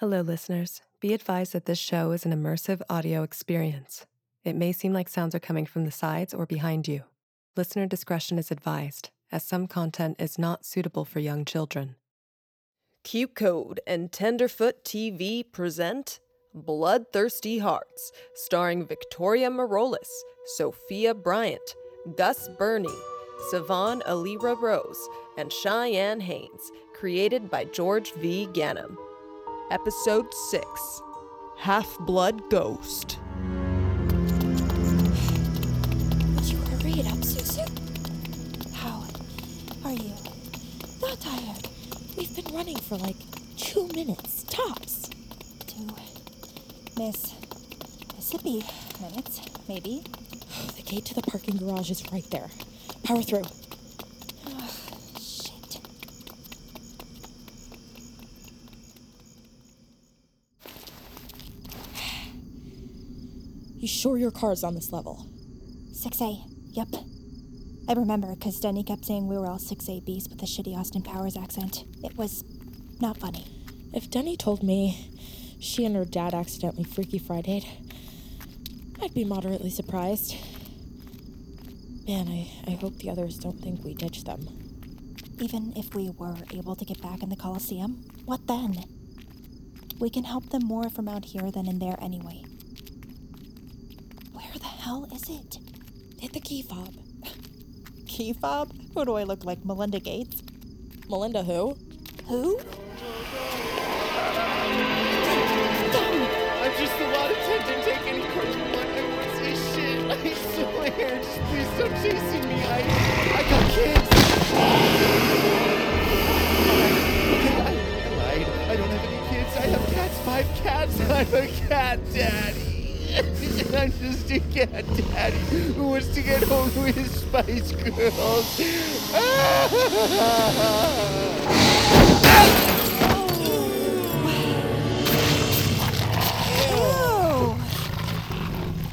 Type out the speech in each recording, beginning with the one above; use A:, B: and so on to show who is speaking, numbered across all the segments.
A: Hello, listeners. Be advised that this show is an immersive audio experience. It may seem like sounds are coming from the sides or behind you. Listener discretion is advised, as some content is not suitable for young children.
B: QCODE and Tenderfoot TV present Bloodthirsty Hearts, starring Victoria Marolis, Sophia Bryant, Gus Burney, Savon Alira Rose, and Cheyenne Haynes, created by George V. Ganem. Episode 6 Half Blood Ghost.
C: Would you hurry it up, Susu? How are you? Not tired. We've been running for like two minutes, tops. Two Miss Mississippi minutes, maybe.
D: The gate to the parking garage is right there. Power through.
C: Shit.
D: You sure your car's on this level?
C: 6A. Yep. I remember because Deni kept saying we were all 6A beasts with a shitty Austin Powers accent. It was not funny.
D: If Deni told me she and her dad accidentally Freaky Friday'd, I'd be moderately surprised. Man, I, I hope the others don't think we ditched them.
C: Even if we were able to get back in the Coliseum, what then? We can help them more from out here than in there anyway. Where the hell is it?
D: Hit the key fob.
C: Key fob? Who do I look like, Melinda Gates?
D: Melinda who?
C: Who?
E: I'm just a lot of attention. Take any part you want. I want to see shit. I swear. Just please stop chasing me. I, I got kids. I, I lied. I don't have any kids. I have cats. Five cats. I'm a cat daddy. I'm just a cat daddy who wants to get home with his Spice Girls.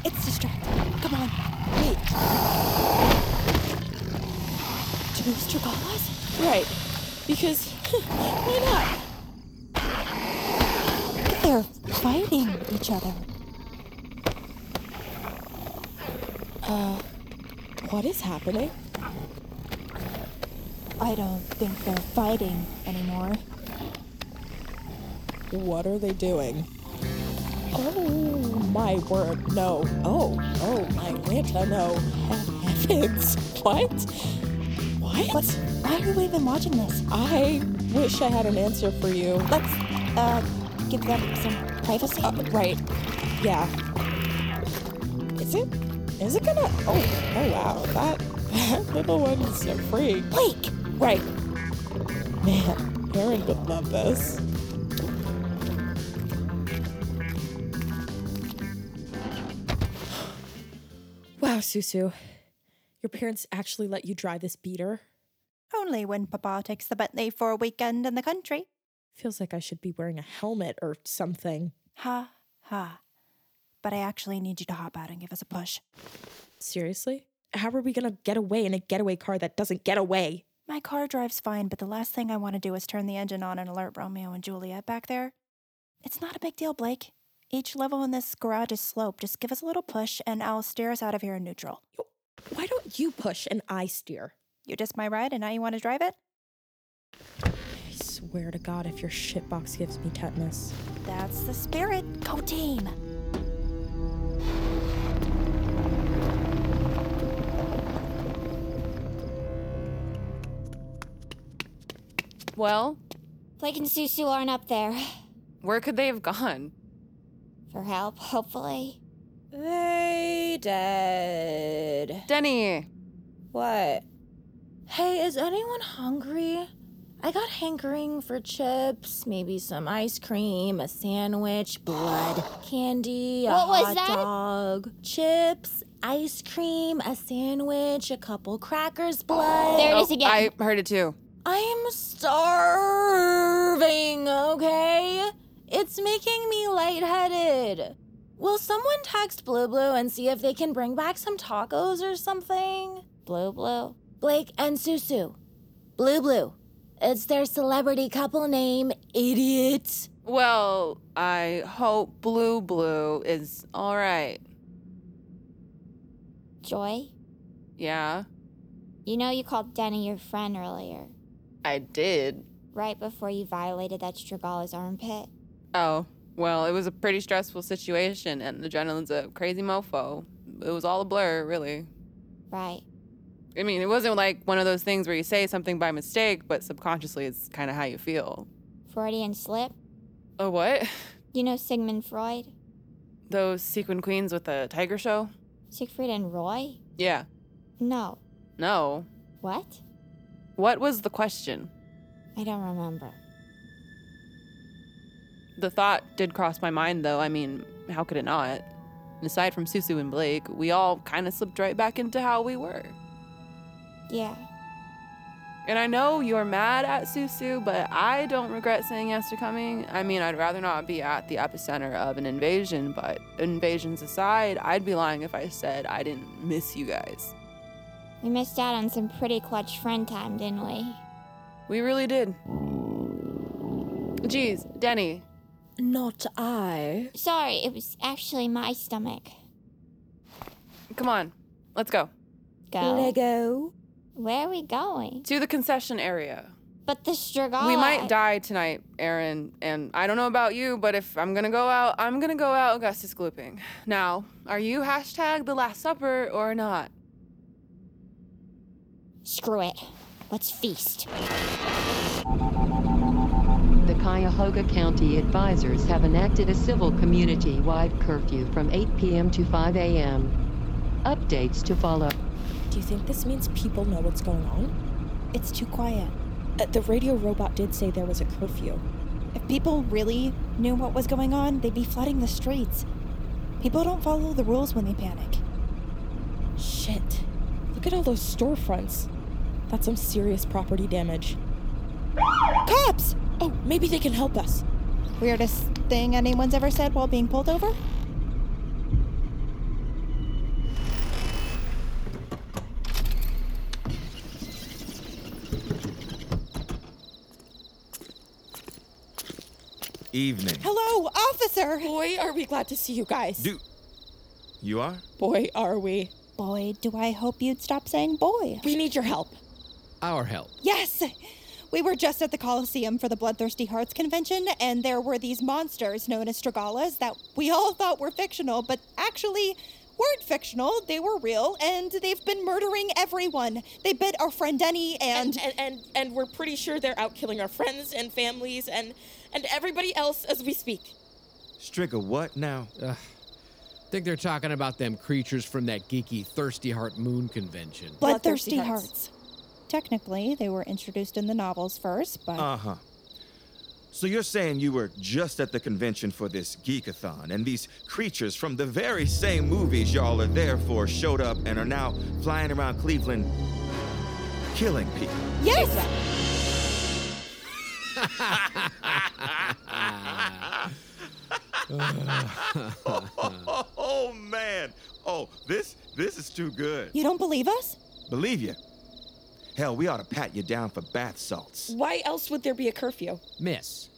C: It's distracting. Come on. Wait. Two Strigalas?
D: Right. Because why not?
C: They're fighting each other.
D: What is happening?
C: I don't think they're fighting anymore.
D: What are they doing? Oh my word, no. Oh, oh my Lanta, no. Heavens. What? What?
C: What? Why are we even watching this?
D: I wish I had an answer for you.
C: Let's, uh, give them some privacy.
D: Uh, right. Yeah. Is it? Is it gonna? Oh, oh wow. That, that little one's a freak.
C: Blake!
D: Right. Man, Erin would love this. Wow, Susu. Your parents actually let you drive this beater?
C: Only when Papa takes the Bentley for a weekend in the country.
D: Feels like I should be wearing a helmet or something.
C: Ha, ha. But I actually need you to hop out and give us a push.
D: Seriously? How are we gonna get away in a getaway car that doesn't get away?
C: My car drives fine, but the last thing I want to do is turn the engine on and alert Romeo and Juliet back there. It's not a big deal, Blake. Each level in this garage is sloped. Just give us a little push and I'll steer us out of here in neutral.
D: Why don't you push and I steer?
C: You just my ride and now you want to drive it?
D: I
F: swear to God if your shitbox gives me tetanus.
G: That's the spirit. Go team.
H: Well,
G: Blake and Susu aren't up there.
H: where could they have gone?
G: For help, hopefully.
F: They dead.
H: Deni!
F: What? Hey, is anyone hungry? I got hankering for chips, maybe some ice cream, a sandwich, blood, candy, a
G: What was
F: hot
G: that?
F: dog, chips, ice cream, a sandwich, a couple crackers, blood.
G: There it is
H: Oh,
G: again.
H: I heard it too.
F: I'm starving, okay? It's making me lightheaded. Will someone text Blue Blue and see if they can bring back some tacos or something?
G: Blue Blue.
F: Blake and Susu. Blue Blue. It's their celebrity couple name, idiot.
H: Well, I hope Blue Blue is alright.
G: Joy,
H: Yeah,
G: you know you called Deni your friend earlier,
H: I did.
G: right before you violated that Strigala's armpit.
H: Oh, well, it was a pretty stressful situation, and Adrenaline's a crazy mofo. It was all a blur, really.
G: Right.
H: I mean, it wasn't like one of those things where you say something by mistake, but subconsciously it's kind of how you feel.
G: Freudian slip.
H: Oh, what?
G: You know Sigmund Freud?
H: Those sequin queens with the tiger show?
G: Siegfried and Roy?
H: Yeah.
G: No.
H: No.
G: What?
H: What was the question?
G: I don't remember.
H: The thought did cross my mind, though. I mean, how could it not? And aside from Susu and Blake, we all kind of slipped right back into how we were.
G: Yeah.
H: And I know you're mad at Susu, but I don't regret saying yes to coming. I mean, I'd rather not be at the epicenter of an invasion, but invasions aside, I'd be lying if I said I didn't miss you guys.
G: We missed out on some pretty clutch friend time, didn't we?
H: We really did. Geez, Deni,
F: Not I.
G: Sorry, it was actually my stomach.
H: come on, let's go.
G: Go.
F: Lego.
G: Where are we going?
H: To the concession area.
G: But the Strigala.
H: We might die tonight, Erin, and I don't know about you, but if I'm gonna go out, I'm gonna go out Augustus glooping. Now, are you hashtag the Last Supper or not?
G: Screw it. Let's feast.
I: The Cuyahoga County advisors have enacted a civil community-wide curfew from 8 p.m. to 5 a.m. Updates to follow.
F: Do you think this means people know what's going on?
C: It's too quiet.
F: Uh, the radio robot did say there was a curfew.
C: If people really knew what was going on, they'd be flooding the streets. People don't follow the rules when they panic.
F: Shit. Look at all those storefronts. That's some serious property damage.
C: Cops!
F: Oh, maybe they can help us.
C: Weirdest thing anyone's ever said while being pulled over?
J: Evening.
C: Hello, officer!
F: Boy, are we glad to see you guys.
J: Do you are?
F: Boy, are we.
C: Boy, do I hope you'd stop saying boy.
F: We need your help.
K: Our help.
C: Yes! We were just at the Coliseum for the Bloodthirsty Hearts convention, and there were these monsters known as Strigalas that we all thought were fictional, but actually weren't fictional. They were real, and they've been murdering everyone. They bit our friend Deni, and.
F: And, and and and we're pretty sure they're out killing our friends and families and and everybody else as we speak.
J: Strigger what now?
K: Ugh. Think they're talking about them creatures from that geeky Thirsty Heart Moon convention.
C: Bloodthirsty
F: Bloodthirsty
C: Hearts. Technically, they were introduced in the novels first, but.
J: Uh huh. So you're saying you were just at the convention for this geekathon, and these creatures from the very same movies y'all are there for showed up and are now flying around Cleveland killing people?
C: yes!
J: oh man! Oh, this this is too good.
C: You don't believe us?
J: Believe you? Hell, we ought to pat you down for bath salts.
F: Why else would there be a curfew?
K: Miss,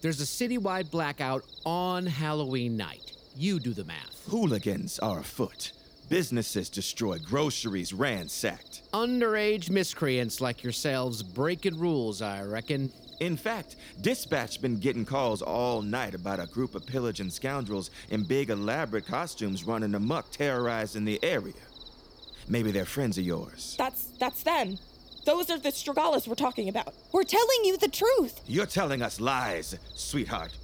K: there's a citywide blackout on Halloween night. You do the math.
J: Hooligans are afoot. Businesses destroyed, groceries ransacked.
K: Underage miscreants like yourselves breaking rules, I reckon.
J: In fact, dispatch been getting calls all night about a group of pillaging scoundrels in big elaborate costumes running amok, terrorizing the area. Maybe they're friends of yours.
D: That's that's them. Those are the Strigalas we're talking about.
C: We're telling you the truth.
J: You're telling us lies, sweetheart.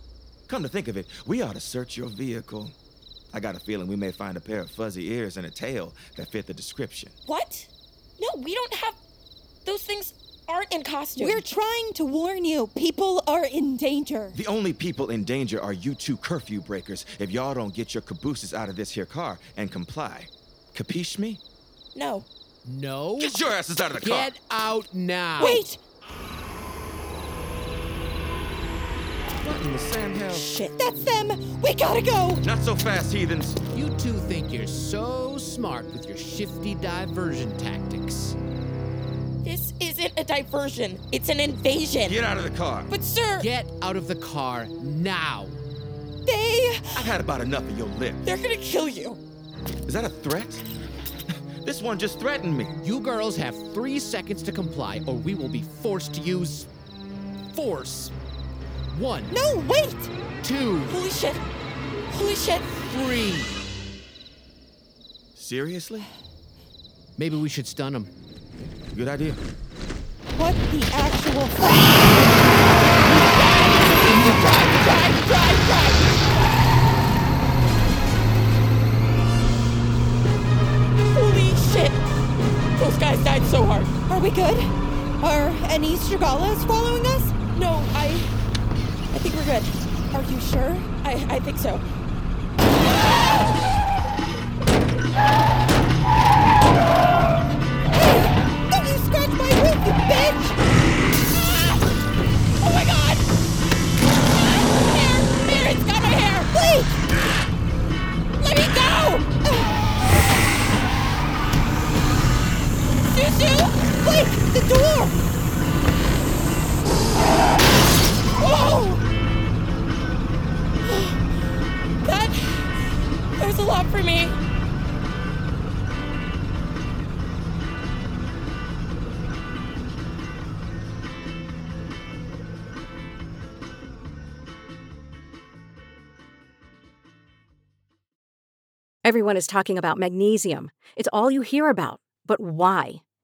J: Come to think of it, we ought to search your vehicle. I got a feeling we may find a pair of fuzzy ears and a tail that fit the description.
D: What? No, we don't have. Those things aren't in costume.
C: We're trying to warn you. People are in danger.
J: The only people in danger are you two curfew breakers if y'all don't get your cabooses out of this here car and comply. Capiche me?
D: No.
K: No.
J: Get your asses out of the car!
K: Get out now.
D: Wait!
J: What in the Sam hell?
C: Shit, that's them. We gotta go.
J: Not so fast, heathens.
K: You two think you're so smart with your shifty diversion tactics.
D: This isn't a diversion. It's an invasion.
J: Get out of the car.
D: But sir,
K: Get out of the car now.
C: They.
J: I've had about enough of your lip.
D: they're gonna kill you.
J: Is that a threat? This one just threatened me.
K: You girls have three seconds to comply, or we will be forced to use force. One,
C: No, wait.
K: two,
D: Holy shit. Holy shit.
K: three.
J: Seriously?
K: Maybe we should stun them.
J: Good idea.
C: What the actual fuck? Are we good? Are any Strigalas following us?
D: No, I. I think we're good.
C: Are you sure?
D: I, I think so.
C: Door!
D: Whoa! That. That was a lot for me.
L: Everyone is talking about magnesium. It's all you hear about. But why?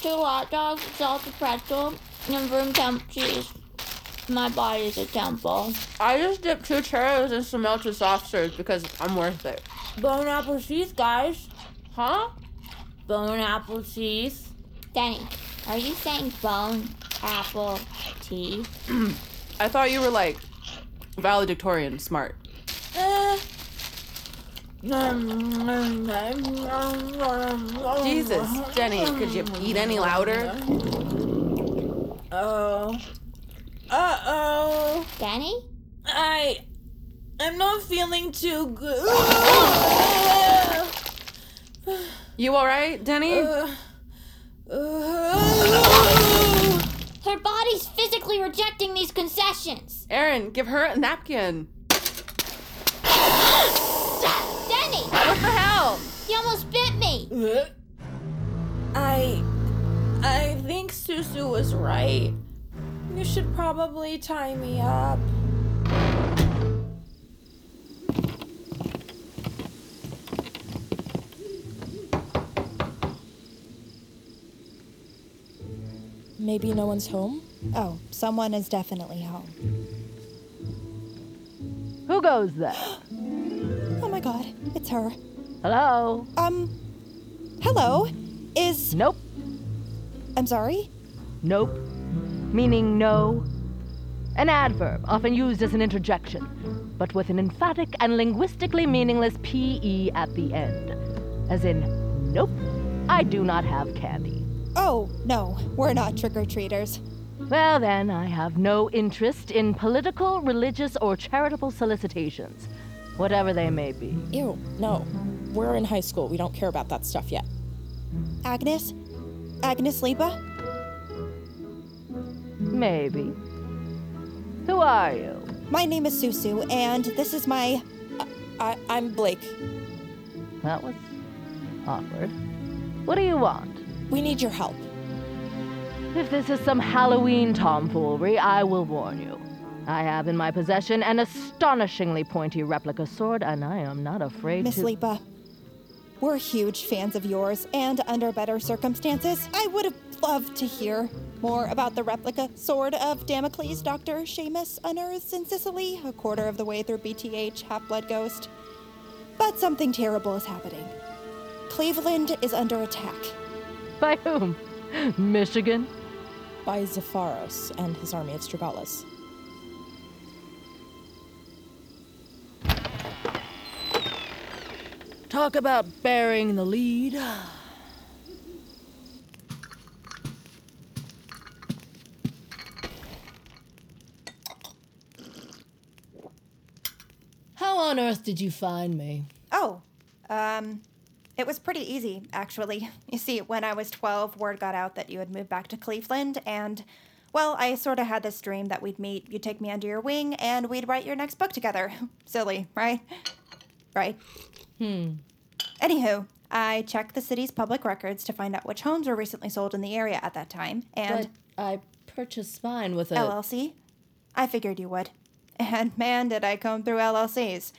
G: Two hot dogs, a salted pretzel, and room temp cheese. My body's a temple.
H: I just dipped two churros in some melted soft serves because I'm worth it.
G: Bone apple cheese, guys.
H: Huh?
G: Bone apple cheese. Danny, are you saying bone apple teeth?
H: I thought you were like valedictorian smart.
G: Uh,
H: Jesus, Jenny, could you eat any louder?
D: Oh. Uh oh.
G: Danny?
D: I. I'm not feeling too good.
H: You alright, Deni?
G: Her body's physically rejecting these concessions.
H: Erin, give her a napkin.
G: Danny!
H: What the hell?
G: You almost bit me.
D: I. I think Susu was right. You should probably tie me up. Maybe no one's home?
C: Oh, someone is definitely home.
M: Who goes there?
C: Oh my god, it's her.
M: Hello?
C: Um, hello? Is.
M: Nope.
C: I'm sorry?
M: Nope. Meaning no. An adverb, often used as an interjection, but with an emphatic and linguistically meaningless PE at the end. As in, nope, I do not have candy.
C: Oh, no, we're not trick or treaters.
M: Well, then, I have no interest in political, religious, or charitable solicitations, whatever they may be.
D: Ew, no. We're in high school. We don't care about that stuff yet.
C: Agnes? Agnes Lipa?
M: Maybe. Who are you?
C: My name is Susu, and this is my.
D: Uh, I, I'm Blake.
M: That was awkward. What do you want?
D: We need your help.
M: If this is some Halloween tomfoolery, I will warn you. I have in my possession an astonishingly pointy replica sword, and I am not afraid
C: Miss
M: to.
C: Lipa, we're huge fans of yours, and under better circumstances, I would have loved to hear more about the replica sword of Damocles Dr. Seamus unearths in Sicily, a quarter of the way through BTH, Half Blood Ghost. But something terrible is happening. Cleveland is under attack.
M: By whom? Michigan?
D: By Xafaros and his army of Stragalas.
M: Talk about bearing the lead. How on earth did you find me?
C: Oh, um, it was pretty easy, actually. You see, when I was 12, word got out that you had moved back to Cleveland, and, well, I sort of had this dream that we'd meet, you'd take me under your wing, and we'd write your next book together. Silly, right? Right.
M: Hmm.
C: Anywho, I checked the city's public records to find out which homes were recently sold in the area at that time, and.
M: But I purchased mine with a.
C: LLC? I figured you would. And man, did I comb through LLCs.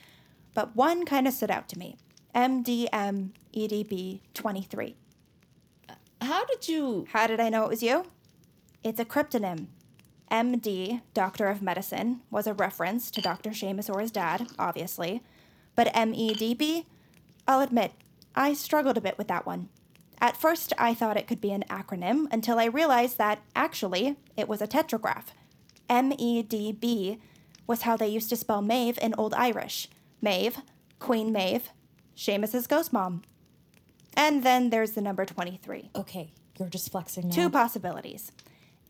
C: But one kind of stood out to me MDM EDB 23.
M: How did you.
C: How did I know it was you? It's a cryptonym. MD, Doctor of Medicine, was a reference to Dr. Seamus or his dad, obviously. But MEDB? I'll admit, I struggled a bit with that one. At first, I thought it could be an acronym until I realized that, actually, it was a tetragraph. MEDB was how they used to spell Maeve in Old Irish. Maeve, Queen Maeve, Seamus's ghost mom. And then there's the number 23.
D: Okay, you're just flexing now.
C: Two possibilities.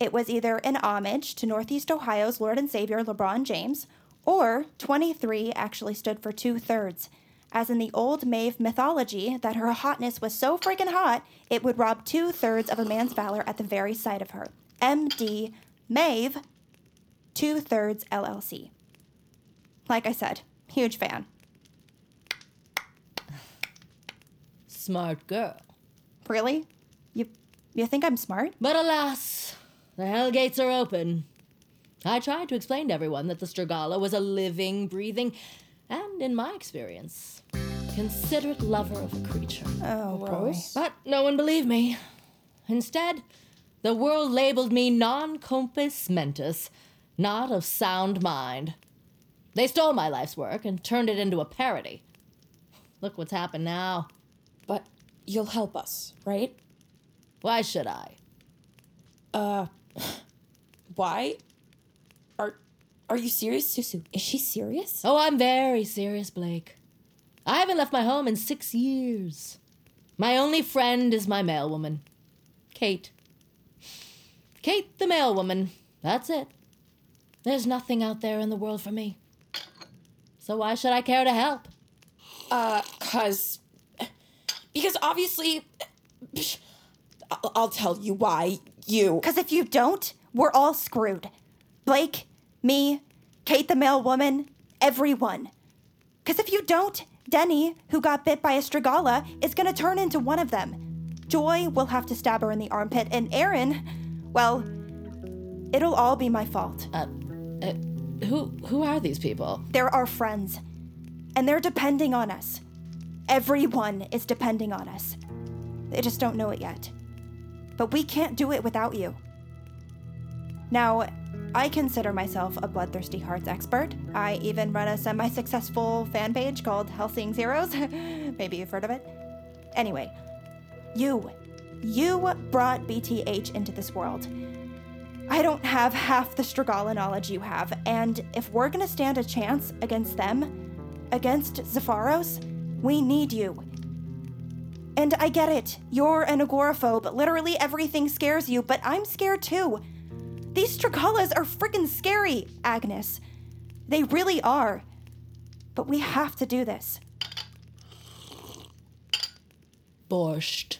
C: It was either an homage to Northeast Ohio's Lord and Savior LeBron James, or 23 actually stood for two thirds, as in the old Maeve mythology that her hotness was so freaking hot it would rob two thirds of a man's valor at the very sight of her. MD Maeve, two thirds LLC. Like I said, huge fan.
M: Smart girl.
C: Really? You you think I'm smart?
M: But alas, the hell gates are open. I tried to explain to everyone that the Strigala was a living, breathing, and in my experience, considerate lover of a creature.
C: Oh, boy.
M: But no one believed me. Instead, the world labeled me non compos mentis, not of sound mind. They stole my life's work and turned it into a parody. Look what's happened now.
D: But you'll help us, right?
M: Why should I?
D: Uh, why? Are are you serious, Susu? Is she serious?
M: Oh, I'm very serious, Blake. I haven't left my home in six years. My only friend is my mailwoman, Kate. Kate the mailwoman. That's it. There's nothing out there in the world for me. So why should I care to help?
D: Uh, cause. Because obviously. I'll, I'll tell you why. You.
C: Because if you don't, we're all screwed. Blake, me, Kate the mail woman, everyone. Because if you don't, Deni, who got bit by a strigala, is going to turn into one of them. Joy will have to stab her in the armpit, and Erin, well, it'll all be my fault.
M: Uh, uh, who who are these people?
C: They're our friends, and they're depending on us. Everyone is depending on us. They just don't know it yet. But we can't do it without you. Now, I consider myself a Bloodthirsty Hearts expert. I even run a semi successful fan page called Hellseeing Zeros. Maybe you've heard of it. Anyway, you. You brought BTH into this world. I don't have half the Strigala knowledge you have, and if we're gonna stand a chance against them, against Xafaros, we need you. And I get it, you're an agoraphobe. Literally everything scares you, but I'm scared too. These Strigalas are freaking scary, Agnes. They really are. But we have to do this.
M: Borscht.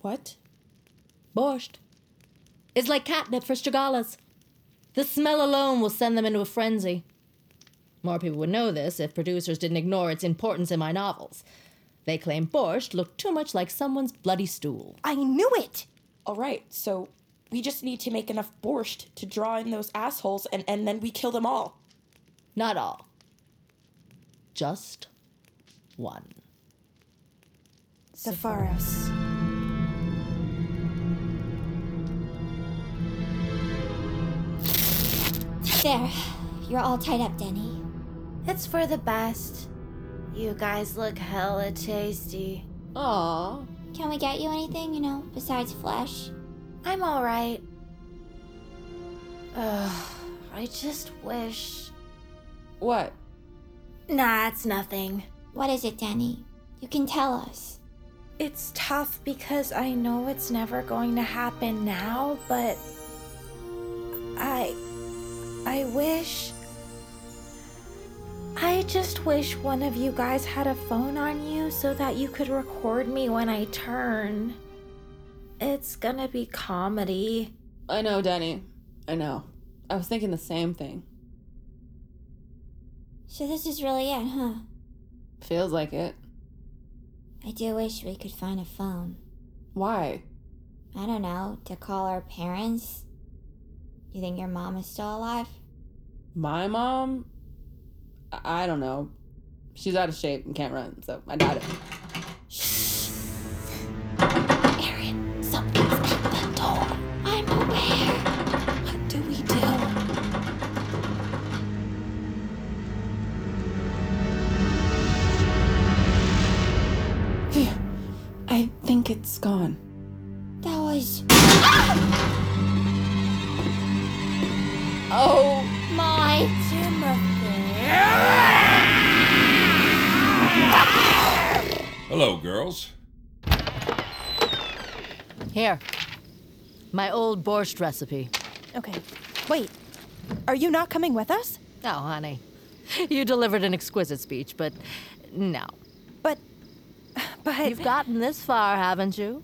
D: What?
M: Borscht. It's like catnip for Strigalas. The smell alone will send them into a frenzy. More people would know this if producers didn't ignore its importance in my novels. They claim borscht looked too much like someone's bloody stool.
C: I knew it!
D: All right, so we just need to make enough borscht to draw in those assholes and, and then we kill them all.
M: Not all. Just one.
C: Xafaros.
G: There. You're all tied up, Deni.
F: It's for the best. You guys look hella tasty.
H: Aw.
G: Can we get you anything, you know, besides flesh?
F: I'm alright. Ugh, I just wish.
H: What?
F: Nah, it's nothing.
G: What is it, Danny? You can tell us.
F: It's tough because I know it's never going to happen now, but. I. I wish. I just wish one of you guys had a phone on you so that you could record me when I turn. It's gonna be comedy.
H: I know, Danny. I know. I was thinking the same thing.
G: So this is really it, huh?
H: Feels like it.
G: I do wish we could find a phone.
H: Why?
G: I don't know, to call our parents? You think your mom is still alive?
H: My mom? I, I don't know. She's out of shape and can't run, so I doubt it. Gone.
G: That was.
H: Oh
G: my
N: Hello, girls.
M: Here. My old borscht recipe.
C: Okay. Wait. Are you not coming with us?
M: Oh, honey. You delivered an exquisite speech, but no.
C: But. But.
M: You've gotten this far, haven't you?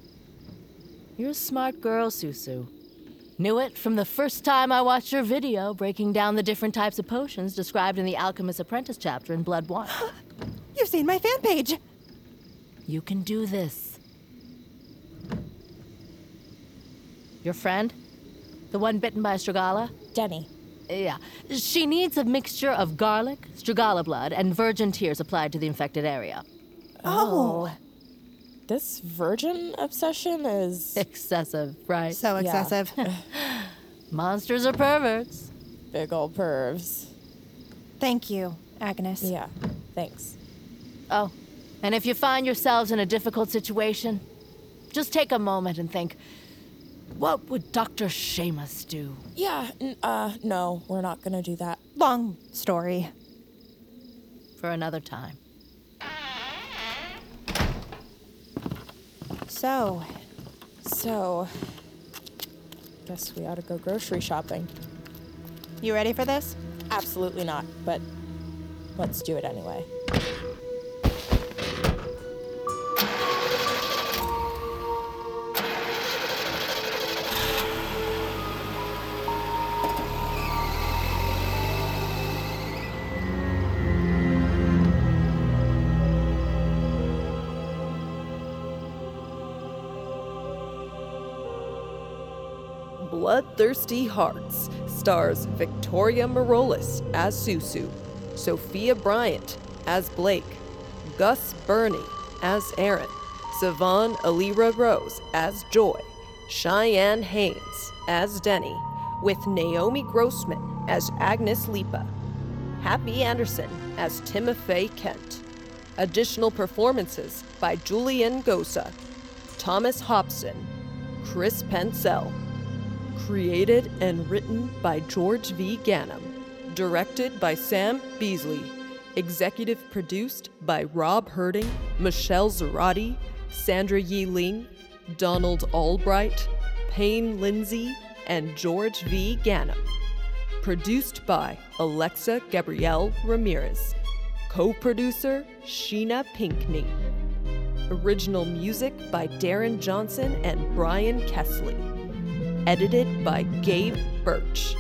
M: You're a smart girl, Susu. Knew it from the first time I watched your video breaking down the different types of potions described in the Alchemist Apprentice chapter in Blood 1.
C: You've seen my fan page!
M: You can do this. Your friend? The one bitten by Strigala? Stragala?
D: Deni.
M: Yeah. She needs a mixture of garlic, Strigala blood, and virgin tears applied to the infected area.
D: Oh. oh. This virgin obsession is.
M: Excessive, right?
C: So excessive.
M: Monsters are perverts.
D: Big old pervs.
C: Thank you, Agnes.
D: Yeah, thanks.
M: Oh, and if you find yourselves in a difficult situation, just take a moment and think what would Dr. Seamus do?
D: Yeah, n- uh, no, we're not gonna do that.
C: Long story.
M: For another time.
C: So.
D: So. Guess we ought to go grocery shopping.
C: You ready for this?
D: Absolutely not, but let's do it anyway.
B: Bloodthirsty Hearts stars Victoria Marolis as Susu, Sophia Bryant as Blake, Gus Burney as Erin, Savon Alira Rose as Joy, Cheyenne Haynes as Deni, with Naomi Grossman as Agnes Lipa, Happy Anderson as Timofey Kent. Additional performances by Julian Gosa, Thomas Hobson, Chris Pensell. Created and written by George V. Ganem. Directed by Sam Beasley. Executive produced by Rob Herting, Michelle Zarati, Sandra Yee Ling, Donald Albright, Payne Lindsay, and George V. Ganem. Produced by Alexa Gabrielle Ramirez. Co producer Sheena Pinkney. Original music by Darren Johnson and Brian Kessley. Edited by Gabe Birch.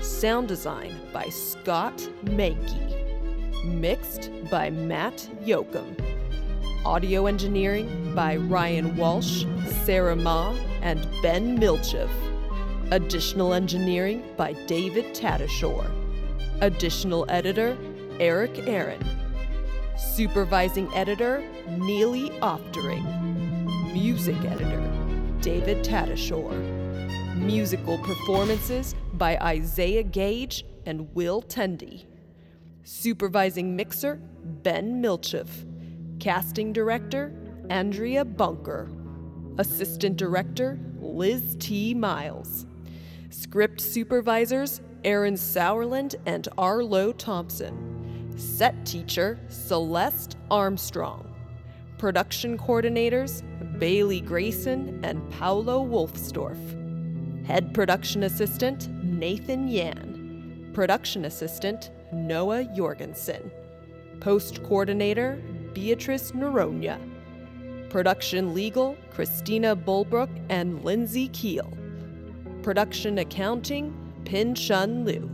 B: Sound design by Scott Mankey. Mixed by Matt Yoakum. Audio engineering by Ryan Walsh, Sarah Ma, and Ben Milchev. Additional engineering by David Tadashore. Additional editor Eric Aaron. Supervising editor Neely Oftering. Music editor David Tadashore. Musical performances by Isaiah Gage and Will Tendy. Supervising mixer Ben Milchev. Casting director Andrea Bunker. Assistant director Liz T. Miles. Script supervisors Aaron Sauerland and Arlo Thompson. Set teacher Celeste Armstrong. Production coordinators Bailey Grayson and Paulo Wolfsdorf. Head production assistant Nathan Yan. Production assistant Noah Jorgensen. Post coordinator Beatrice Neronia. Production legal Christina Bulbrook and Lindsay Keel. Production accounting Pin Shun Liu.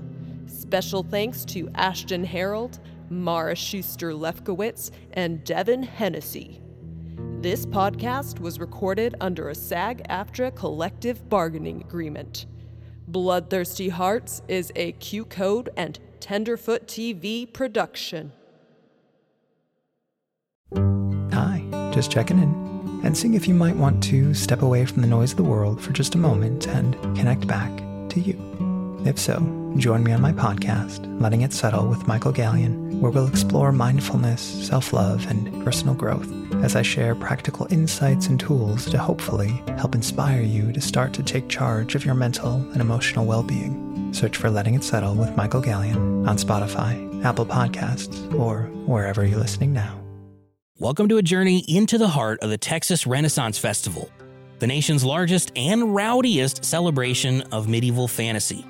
B: Special thanks to Ashton Harold, Mara Schuster Lefkowitz, and Devin Hennessy. This podcast was recorded under a SAG AFTRA collective bargaining agreement. Bloodthirsty Hearts is a QCODE and Tenderfoot TV production.
O: Hi, just checking in and seeing if you might want to step away from the noise of the world for just a moment and connect back to you. If so, join me on my podcast, Letting It Settle with Michael Gallion, where we'll explore mindfulness, self love, and personal growth as I share practical insights and tools to hopefully help inspire you to start to take charge of your mental and emotional well being. Search for Letting It Settle with Michael Gallion on Spotify, Apple Podcasts, or wherever you're listening now.
P: Welcome to a journey into the heart of the Texas Renaissance Festival, the nation's largest and rowdiest celebration of medieval fantasy.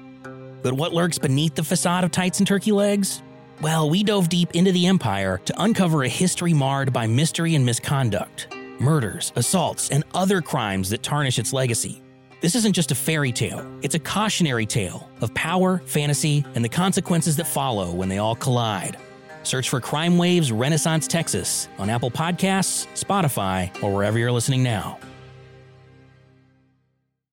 P: But what lurks beneath the facade of tights and turkey legs? Well, we dove deep into the empire to uncover a history marred by mystery and misconduct, murders, assaults, and other crimes that tarnish its legacy. This isn't just a fairy tale, it's a cautionary tale of power, fantasy, and the consequences that follow when they all collide. Search for Crime Waves Renaissance Texas on Apple Podcasts, Spotify, or wherever you're listening now.